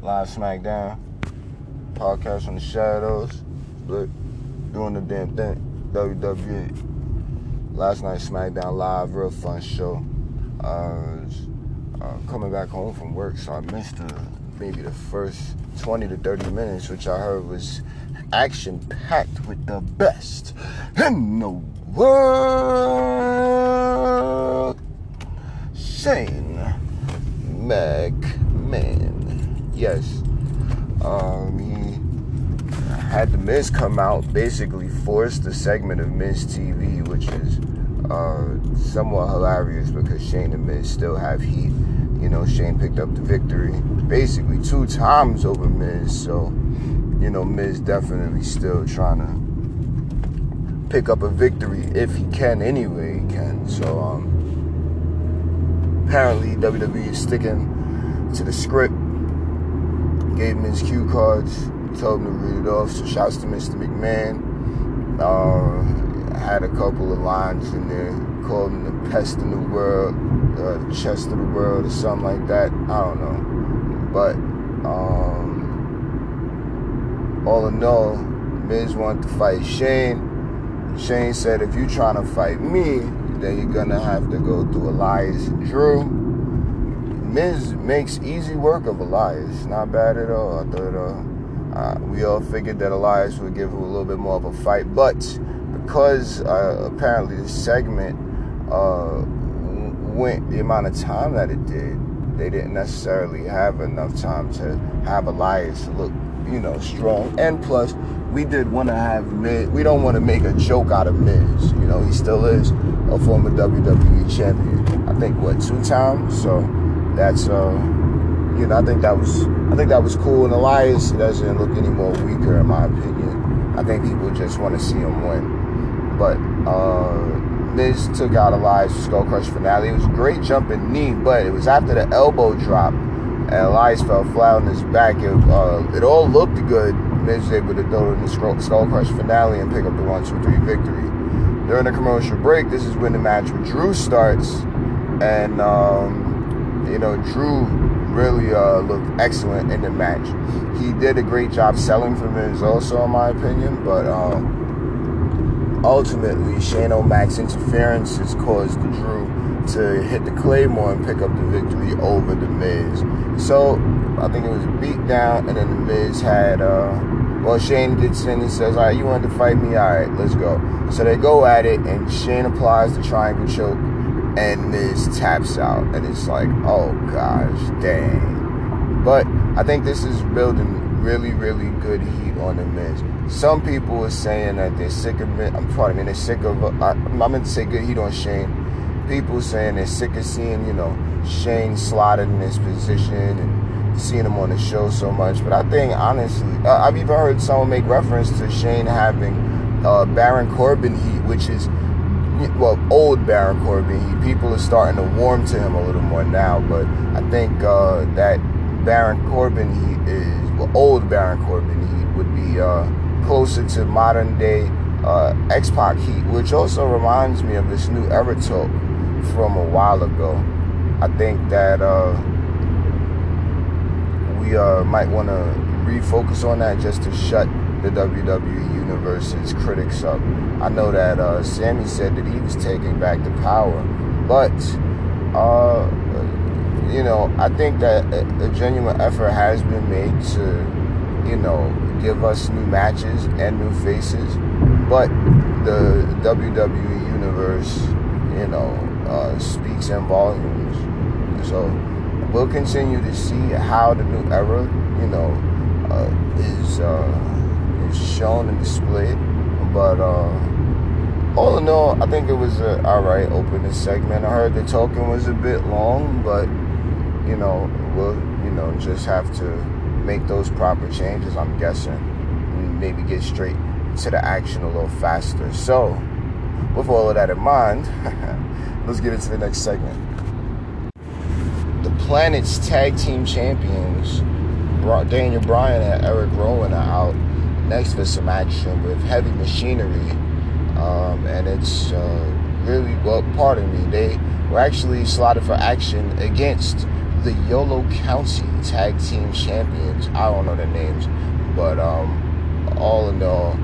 Live SmackDown. Podcast from the shadows. Look, doing the damn thing. WWE. Last night SmackDown Live, real fun show. Uh, uh, coming back home from work, so I missed uh, maybe the first 20 to 30 minutes, which I heard was action packed with the best in the world. Shane McMahon. Yes. Um, he had the Miz come out, basically forced the segment of Miz TV, which is uh, somewhat hilarious because Shane and Miz still have heat. You know, Shane picked up the victory basically two times over Miz, so you know, Miz definitely still trying to pick up a victory if he can anyway, he can. So um apparently WWE is sticking to the script. Gave him his cue cards, told him to read it off. So shouts to Mr. McMahon. Uh, had a couple of lines in there, called him the pest in the world, uh, the chest of the world, or something like that. I don't know. But um, all in all, Miz wanted to fight Shane. Shane said, if you're trying to fight me, then you're gonna have to go through Elias and Drew. Miz makes easy work of Elias. Not bad at all. I thought uh, uh, we all figured that Elias would give him a little bit more of a fight, but because uh, apparently the segment uh, went the amount of time that it did, they didn't necessarily have enough time to have Elias look, you know, strong. And plus, we did want to have Miz. We don't want to make a joke out of Miz. You know, he still is a former WWE champion. I think what two times. So that's uh, you know, I think that was I think that was cool. And Elias doesn't look any more weaker, in my opinion. I think people just want to see him win. But uh, Miz took out Elias Skull Crush finale. It was a great jumping knee, but it was after the elbow drop. And Elias fell flat on his back. It, uh, it all looked good. Miz was able to throw in the Skull Crush finale and pick up the 1 2 3 victory. During the commercial break, this is when the match with Drew starts. And, um, you know, Drew really uh, looked excellent in the match. He did a great job selling for Miz, also, in my opinion. But um, ultimately, Shane O'Mac's interference has caused Drew to hit the Claymore and pick up the victory over the Miz. So I think it was a beat down, and then the Miz had. Uh, well, Shane gets in and says, "All right, you wanted to fight me? All right, let's go." So they go at it, and Shane applies the triangle choke, and Miz taps out, and it's like, "Oh gosh, dang!" But I think this is building really, really good heat on the Miz. Some people are saying that they're sick of it. I'm pardon me, they're sick of. Uh, I'm meant to say good heat on Shane people saying they're sick of seeing, you know, Shane slotted in this position and seeing him on the show so much. But I think, honestly, uh, I've even heard someone make reference to Shane having uh, Baron Corbin heat, which is, well, old Baron Corbin. People are starting to warm to him a little more now. But I think uh, that Baron Corbin heat is, well, old Baron Corbin he would be uh, closer to modern day uh, X Pac heat, which also reminds me of this new era talk from a while ago. I think that uh, we uh, might want to refocus on that just to shut the WWE Universe's critics up. I know that uh, Sammy said that he was taking back the power, but uh, you know, I think that a, genuine effort has been made to, you know, give us new matches and new faces, but the WWE Universe, you know, uh, speaks in volumes. So we'll continue to see how the new era, you know, uh, is uh, shown and displayed. But uh, all in all, I think it was a all right opening segment. I heard the token was a bit long, but you know, we'll you know just have to make those proper changes. I'm guessing, and maybe get straight to the action a little faster. So, with all of that in mind. let's get into the next segment. The Planet's Tag Team Champions, Daniel Bryan and Eric Rowan, are out next for some action with Heavy Machinery. Um, and it's uh, really, well, pardon me, they were actually slotted for action against the Yolo County Tag Team Champions. I don't know their names, but um, all in all,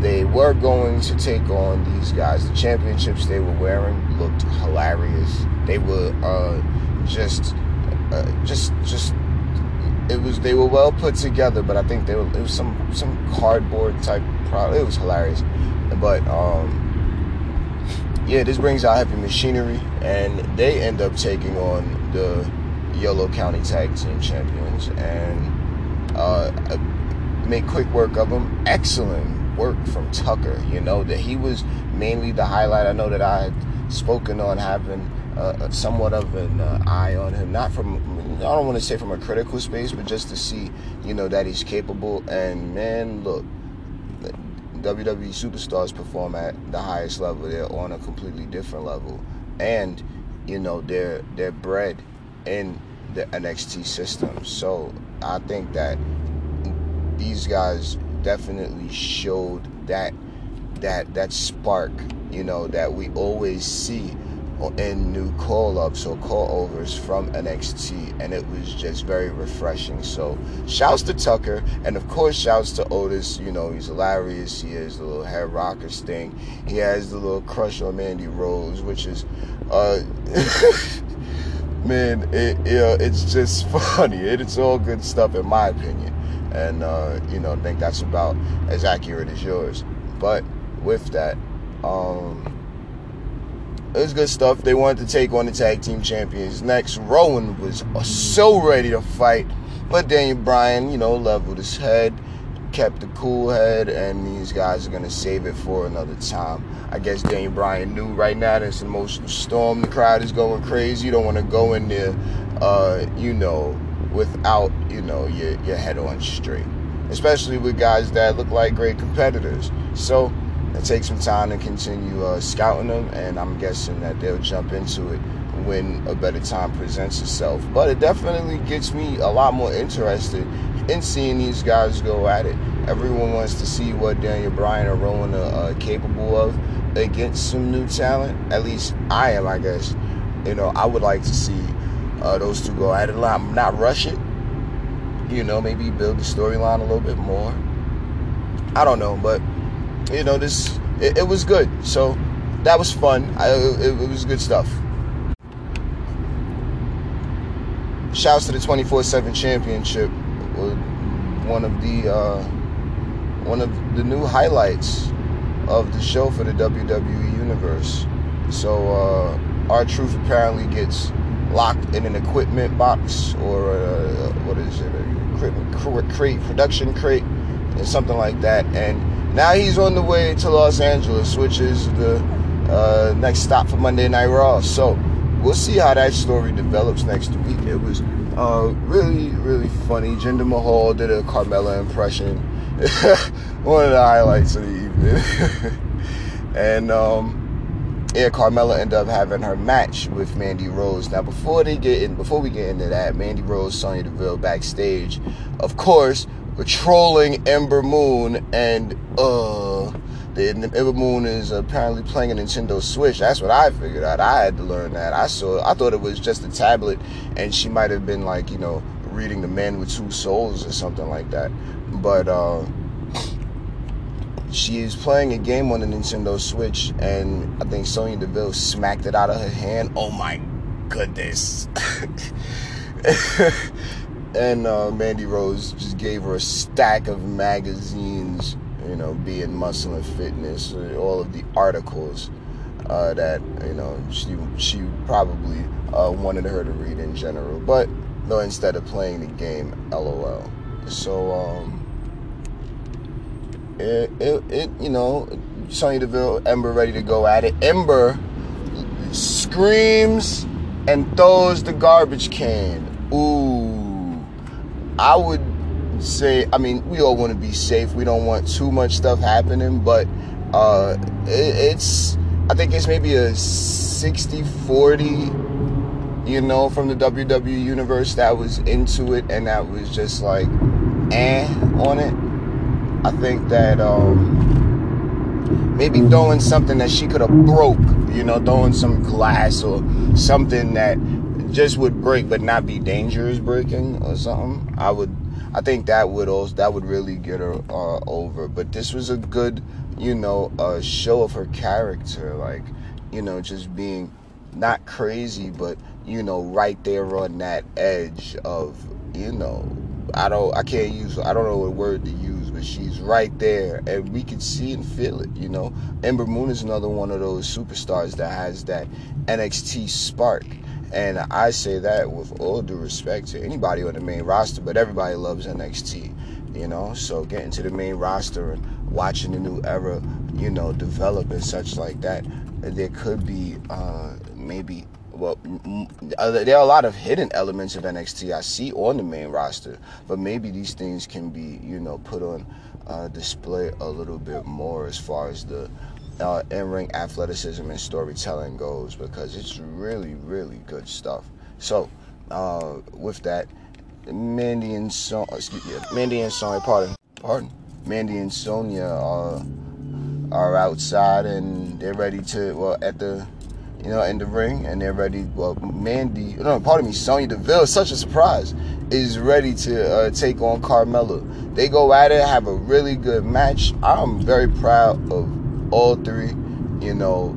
they were going to take on these guys. The championships they were wearing looked hilarious. They were uh, just, uh, just, just. It was they were well put together, but I think they were it was some some cardboard type product. It was hilarious, but um, yeah, this brings out heavy machinery, and they end up taking on the Yolo County Tag Team Champions and uh, make quick work of them. Excellent work from Tucker. You know that he was mainly the highlight. I know that I had spoken on having uh, somewhat of an uh, eye on him, not from I don't want to say from a critical space, but just to see you know that he's capable. And man, look WWE superstars perform at the highest level. They're on a completely different level, and you know they're they're bred in the NXT system. So I think that these guys definitely showed that that that spark, you know, that we always see in new call ups or call overs from NXT, and it was just very refreshing. So, shouts to Tucker, and of course, shouts to Otis. You know, he's hilarious. He has the little head rockers thing. He has the little crush on Mandy Rose, which is, uh, man, it, it, it's just funny. It, it's all good stuff, in my opinion, and uh, you know, I think that's about as accurate as yours. But with that, um it was good stuff. They wanted to take on the tag team champions next. Rowan was so ready to fight, but Daniel Bryan, you know, leveled his head, kept a cool head, and these guys are gonna save it for another time. I guess Daniel Bryan knew right now there's an emotional storm. The crowd is going crazy. You don't want to go in there, uh, you know, without you know your your head on straight, especially with guys that look like great competitors. So it takes some time to continue uh, scouting them, and I'm guessing that they'll jump into it when a better time presents itself. But it definitely gets me a lot more interested in seeing these guys go at it. Everyone wants to see what Daniel Bryan or Rowan are capable of against some new talent. At least I am, I guess. You know, I would like to see uh, those two go at it. I'm not rush it. You know, maybe build the storyline a little bit more. I don't know, but you know, this it, it was good. So that was fun. I, it, it was good stuff. Shouts to the 24/7 Championship, one of the uh, one of the new highlights of the show for the WWE Universe. So uh, R-Truth apparently gets locked in an equipment box or uh, what is it, a equipment crate, production crate, and something like that, and now he's on the way to Los Angeles, which is the uh, next stop for Monday Night Raw. So we'll see how that story develops next week. It was uh, really, really funny. Jinder Mahal did a Carmella impression. One of the highlights of the evening. and um, yeah, Carmella ended up having her match with Mandy Rose. Now, before they get in, before we get into that, Mandy Rose, Sonya Deville backstage, of course, patrolling Ember Moon, and uh, the Ember Moon is apparently playing a Nintendo Switch. That's what I figured out. I had to learn that. I saw. I thought it was just a tablet, and she might have been like, you know, reading The Man with Two Souls or something like that. But uh, she is playing a game on the Nintendo Switch, and I think Sonya Deville smacked it out of her hand. Oh my goodness. and uh, Mandy Rose just gave her a stack of magazines, you know, being muscle and fitness, uh, all of the articles uh, that you know she she probably uh, wanted her to read in general, but no, instead of playing the game, LOL. So um, it, it it you know, Sonya Deville, Ember ready to go at it. Ember screams and throws the garbage can. Ooh I would say, I mean, we all want to be safe. We don't want too much stuff happening, but uh, it, it's, I think it's maybe a 60 40, you know, from the WWE universe that was into it and that was just like, eh, on it. I think that, um, maybe throwing something that she could have broke, you know, throwing some glass or something that just would break, but not be dangerous breaking or something. I would, I think that would also that would really get her uh, over. But this was a good, you know, uh, show of her character, like, you know, just being not crazy, but you know, right there on that edge of, you know, I don't, I can't use, I don't know what word to use, but she's right there, and we can see and feel it. You know, Ember Moon is another one of those superstars that has that NXT spark. And I say that with all due respect to anybody on the main roster, but everybody loves NXT, you know. So getting to the main roster and watching the new era, you know, develop and such like that, there could be uh, maybe well, there are a lot of hidden elements of NXT I see on the main roster, but maybe these things can be, you know, put on uh, display a little bit more as far as the uh, in-ring athleticism and storytelling goes, because it's really, really good stuff. So, uh, with that, Mandy and so excuse me, Mandy and Sonya, pardon, pardon, Mandy and Sonya are are outside and they're ready to well at the you know, in the ring, and they're ready. Well, Mandy, no, pardon me, Sonya Deville, such a surprise, is ready to uh, take on Carmella. They go at it, have a really good match. I'm very proud of all three. You know,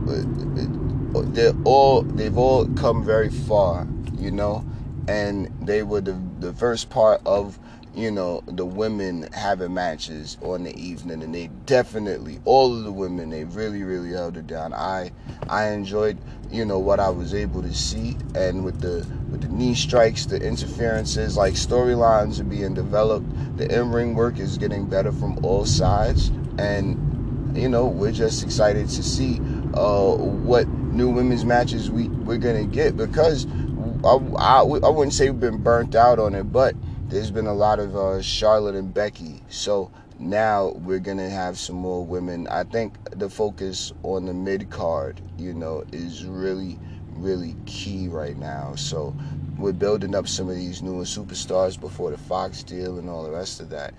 they're all they've all come very far. You know, and they were the the first part of you know, the women having matches on the evening, and they definitely, all of the women, they really, really held it down. I, I enjoyed, you know, what I was able to see, and with the with the knee strikes, the interferences, like storylines are being developed. The in-ring work is getting better from all sides, and you know, we're just excited to see uh, what new women's matches we we're gonna get because I, I, I wouldn't say we've been burnt out on it, but there's been a lot of uh, Charlotte and Becky. So now we're gonna have some more women. I think the focus on the mid card, you know, is really, really key right now. So we're building up some of these newer superstars before the Fox deal and all the rest of that.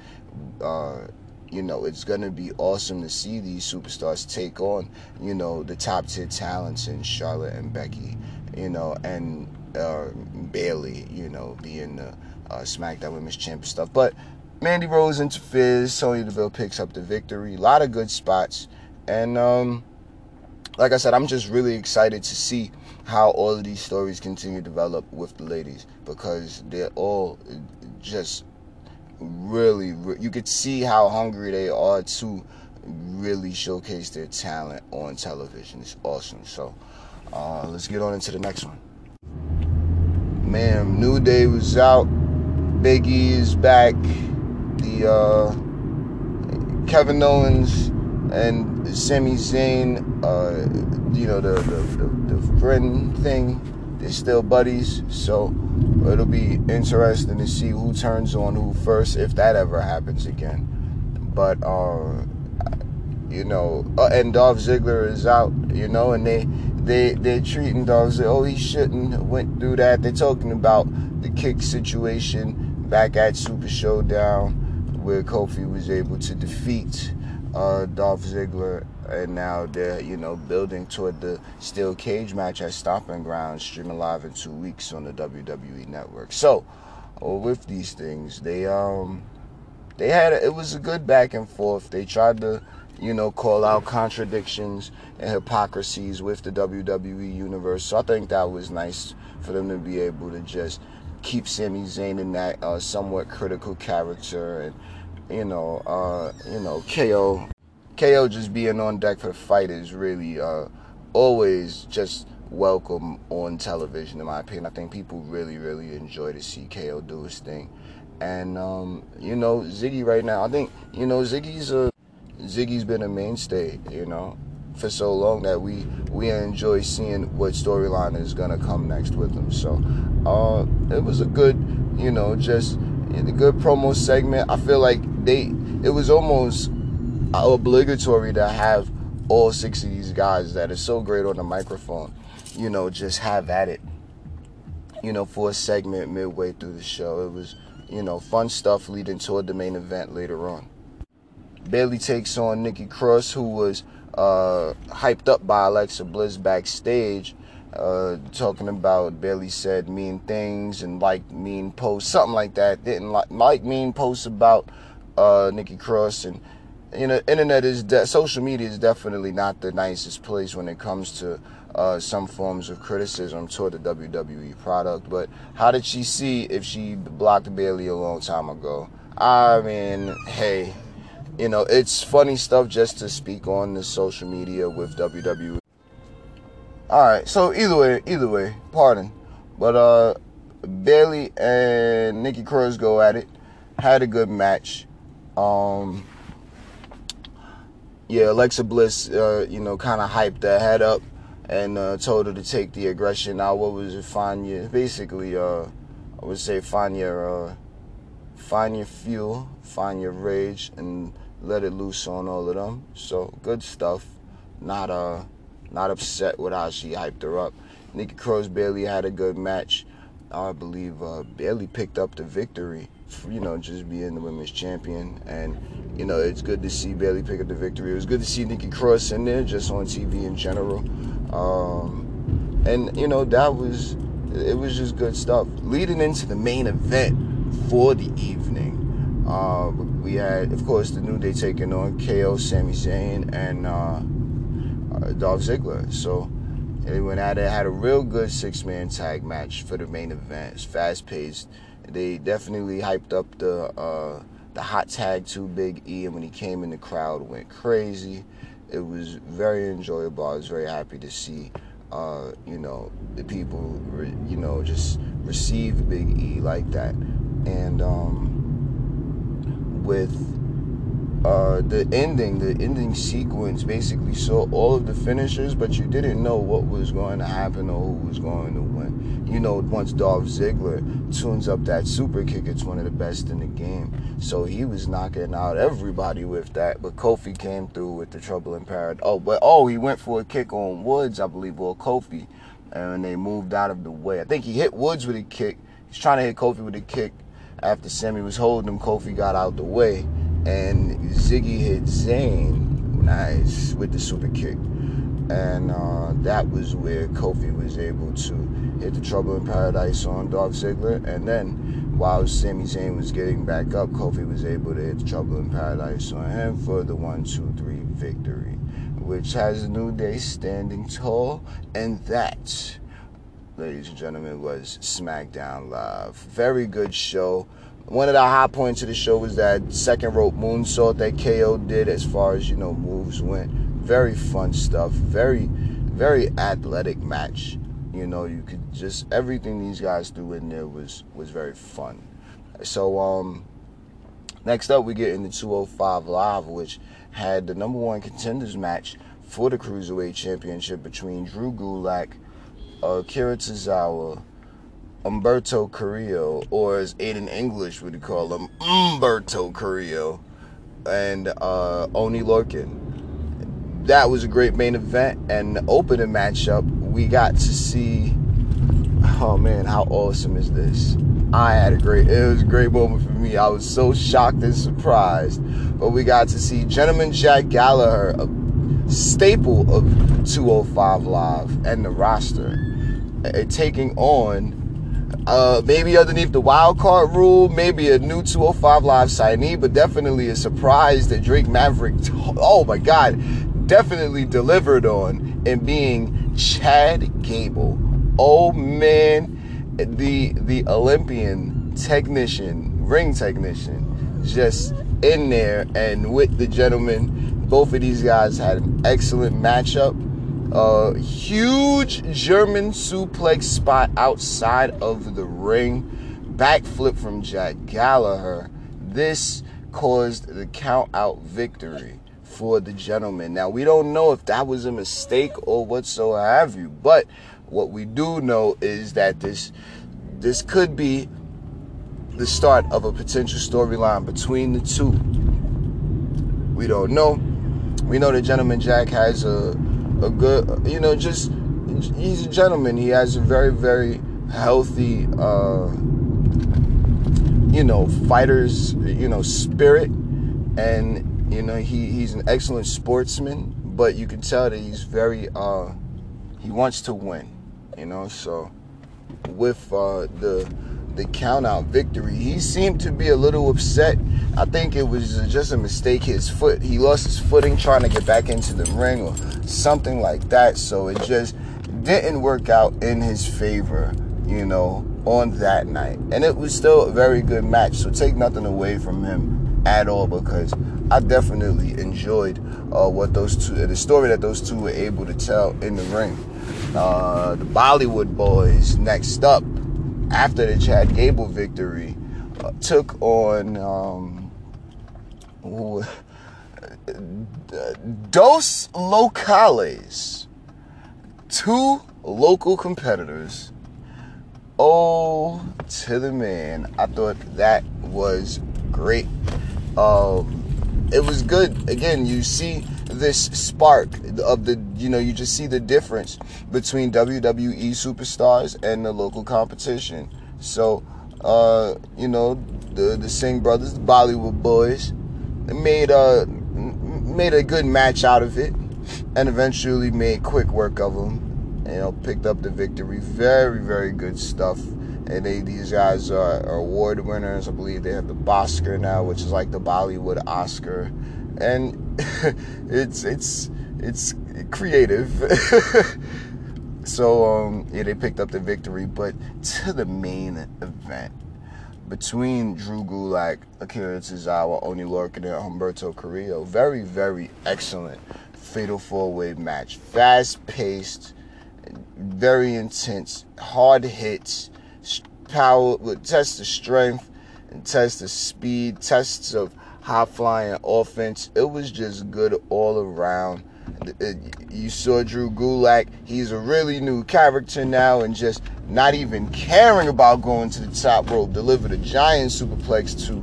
Uh, you know, it's gonna be awesome to see these superstars take on, you know, the top tier talents in Charlotte and Becky, you know, and uh, Bayley, you know, being the uh, SmackDown Women's Champion stuff. But Mandy Rose interferes. Sonya Deville picks up the victory. A lot of good spots. And um, like I said, I'm just really excited to see how all of these stories continue to develop with the ladies because they're all just really, you could see how hungry they are to really showcase their talent on television. It's awesome. So uh, let's get on into the next one. Man, New Day was out. Biggie is back. The uh, Kevin Owens and Sami Zayn, uh, you know, the, the, the, the friend thing, they're still buddies. So it'll be interesting to see who turns on who first, if that ever happens again. But, uh, you know, uh, and Dolph Ziggler is out, you know, and they they they're treating Dolph Ziggler. Oh, he shouldn't went through that. They're talking about the kick situation back at Super Showdown, where Kofi was able to defeat uh, Dolph Ziggler, and now they're you know building toward the steel cage match at Stomping Grounds, streaming live in two weeks on the WWE Network. So, uh, with these things, they um they had a, it was a good back and forth. They tried to you know call out contradictions and hypocrisies with the WWE universe. So I think that was nice for them to be able to just keep Sami Zayn in that uh, somewhat critical character, and you know, uh, you know, KO, KO just being on deck for the fight is really uh, always just welcome on television. In my opinion, I think people really, really enjoy to see KO do his thing, and um, you know, Ziggy right now, I think you know Ziggy's a Ziggy's been a mainstay, you know, for so long that we we enjoy seeing what storyline is gonna come next with him. So uh, it was a good, you know, just a good promo segment. I feel like they it was almost obligatory to have all six of these guys that are so great on the microphone, you know, just have at it. You know, for a segment midway through the show, it was, you know, fun stuff leading toward the main event later on. Bayley takes on Nikki Cross, who was uh, hyped up by Alexa Bliss backstage. uh, talking about Bayley said mean things and like mean posts, something like that. Didn't like like mean posts about uh, Nikki Cross and you know, internet is de- social media is definitely not the nicest place when it comes to uh, some forms of criticism toward the WWE product. But how did she see if she blocked Bayley a long time ago? I mean, hey, you know, it's funny stuff just to speak on the social media with WWE. All right, so either way, either way, pardon, but uh, Bayley and Nikki Cross go at it. Had a good match. Um, yeah, Alexa Bliss, uh, you know, kind of hyped that head up and uh, told her to take the aggression out. What was it? Find your, basically, uh, I would say find your, uh, find your fuel, find your rage, and let it loose on all of them. So good stuff. Not uh, not upset with how she hyped her up. Nikki Cross Bayley had a good match. I believe uh, Bayley picked up the victory. You know, just being the women's champion, and you know, it's good to see Bayley pick up the victory. It was good to see Nikki Cross in there, just on TV in general. Um, and you know, that was it was just good stuff. Leading into the main event for the evening, uh, we had, of course, the New Day taking on KO, Sami Zayn, and uh, uh, Dolph Ziggler. So they went out it, had a real good six man tag match for the main event. It's fast paced. They definitely hyped up the uh, the hot tag to Big E, and when he came in, the crowd went crazy. It was very enjoyable. I was very happy to see, uh, you know, the people, re- you know, just receive Big E like that, and um, with uh, the ending, the ending sequence basically saw all of the finishers, but you didn't know what was going to happen or who was going to win. You know, once Dolph Ziggler tunes up that super kick, it's one of the best in the game. So he was knocking out everybody with that, but Kofi came through with the Trouble in Paradise. Oh, but oh, he went for a kick on Woods, I believe, or Kofi, and they moved out of the way. I think he hit Woods with a kick. He's trying to hit Kofi with a kick. After Sami was holding him, Kofi got out the way and Ziggy hit Zayn nice with the super kick. And uh, that was where Kofi was able to hit the Trouble in Paradise on Dolph Ziggler. And then while Sami Zayn was getting back up, Kofi was able to hit the Trouble in Paradise on him for the 1 2 3 victory, which has a New Day standing tall. And that, ladies and gentlemen, was SmackDown Live. Very good show one of the high points of the show was that second rope moonsault that KO did as far as, you know, moves went. Very fun stuff. Very, very athletic match. You know, you could just everything these guys do in there was was very fun. So um next up we get into 205 Live, which had the number one contenders match for the Cruiserweight Championship between Drew Gulak, uh, Kira Tozawa, Humberto Carrillo, or as Aiden English would call him, Umberto Carrillo, and uh, Oni Lorcan. That was a great main event and opening matchup. We got to see. Oh man, how awesome is this? I had a great. It was a great moment for me. I was so shocked and surprised, but we got to see Gentleman Jack Gallagher, a staple of 205 Live and the roster, uh, taking on uh, maybe underneath the wild card rule, maybe a new 205 Live signee, but definitely a surprise that Drake Maverick, oh my God, definitely delivered on in being Chad Gable. Oh man, the the Olympian technician, ring technician, just in there and with the gentleman. Both of these guys had an excellent matchup a huge German suplex spot outside of the ring. Backflip from Jack Gallagher. This caused the count out victory for the gentleman. Now, we don't know if that was a mistake or whatsoever have you, but what we do know is that this this could be the start of a potential storyline between the two. We don't know. We know the gentleman Jack has a a good, you know, just he's a gentleman. He has a very, very healthy, uh, you know, fighter's, you know, spirit, and you know, he he's an excellent sportsman. But you can tell that he's very, uh, he wants to win. You know, so with uh, the the count out victory, he seemed to be a little upset. I think it was just a mistake. His foot, he lost his footing trying to get back into the ring or something like that. So it just didn't work out in his favor, you know, on that night. And it was still a very good match. So take nothing away from him at all because I definitely enjoyed uh, what those two, the story that those two were able to tell in the ring. Uh, the Bollywood Boys next up after the Chad Gable victory uh, took on um, Dos Locales, two local competitors. Oh, to the man! I thought that was great. Um, it was good. Again, you see this spark of the, you know, you just see the difference between WWE superstars and the local competition. So, uh, you know, the the Singh brothers, the Bollywood boys, made a made a good match out of it, and eventually made quick work of them. You know, picked up the victory. Very, very good stuff and they these guys are, are, award winners. I believe they have the Bossker now, which is like the Bollywood Oscar, and it's it's it's creative. so um, yeah, they picked up the victory, but to the main event between Drew Gulak, Akira Tozawa, Oni Lorcan, and Humberto Carrillo, very very excellent fatal four way match, fast paced, very intense, hard hits power, would test the strength and test the speed, tests of high flying offense. It was just good all around. You saw Drew Gulak. He's a really new character now, and just not even caring about going to the top rope. Delivered a giant superplex to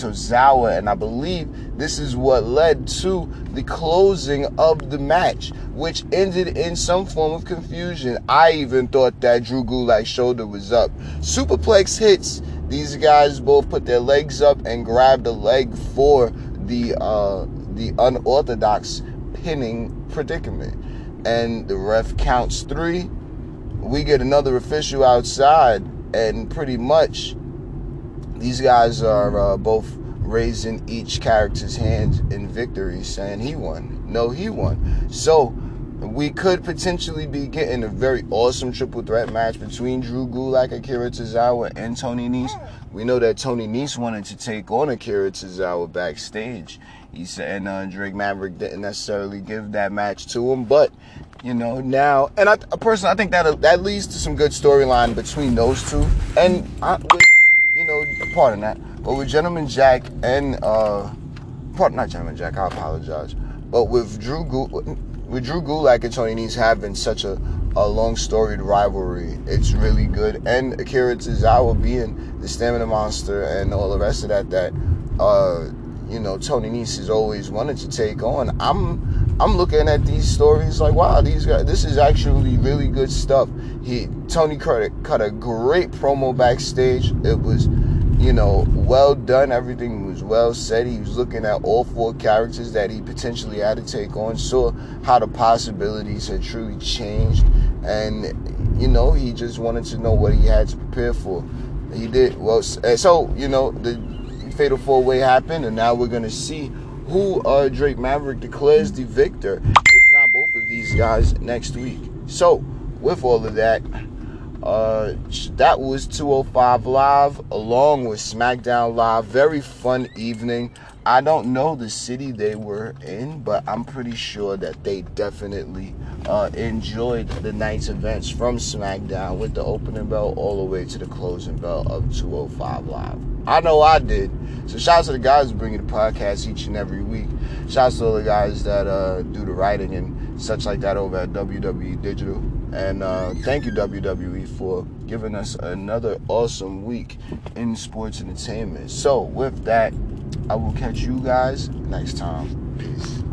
Tozawa, and I believe this is what led to the closing of the match, which ended in some form of confusion. I even thought that Drew Gulak's shoulder was up. Superplex hits. These guys both put their legs up and grabbed a leg for the uh, the unorthodox pinning predicament. And the ref counts three. We get another official outside, and pretty much these guys are uh, both raising each character's hand in victory, saying he won. No, he won. So we could potentially be getting a very awesome triple threat match between Drew Gulak, Akira Tozawa, and Tony Nese. We know that Tony Nese wanted to take on Akira Tozawa backstage. He said, and uh, Drake Maverick didn't necessarily give that match to him, but you know now, and I personally, I think that that leads to some good storyline between those two, and I, with, you know, pardon that. But with Gentleman Jack and uh, pardon not Gentleman Jack, I apologize. But with Drew with Drew Gulak and Tony Nese having such a, a long storied rivalry, it's really good. And Akira Tozawa being the stamina monster and all the rest of that that uh, you know Tony Nese has always wanted to take on. I'm I'm looking at these stories like, wow, these guys, this is actually really good stuff. He Tony cut cut a great promo backstage. It was, you know, well done. Everything was well said. He was looking at all four characters that he potentially had to take on, saw how the possibilities had truly changed, and you know, he just wanted to know what he had to prepare for. He did well. So you know, the fatal four way happened, and now we're gonna see who uh, Drake Maverick declares the victor, if not both of these guys, next week. So, with all of that, uh, that was 205 Live along with SmackDown Live. Very fun evening. I don't know the city they were in, but I'm pretty sure that they definitely uh, enjoyed the night's events from SmackDown with the opening bell all the way to the closing bell of 205 Live. I know I did. So shout out to the guys bringing the podcast each and every week. Shout out to all the guys that uh, do the writing and such like that over at WWE Digital. And uh, thank you WWE for giving us another awesome week in sports entertainment. So with that, I will catch you guys next time. Peace.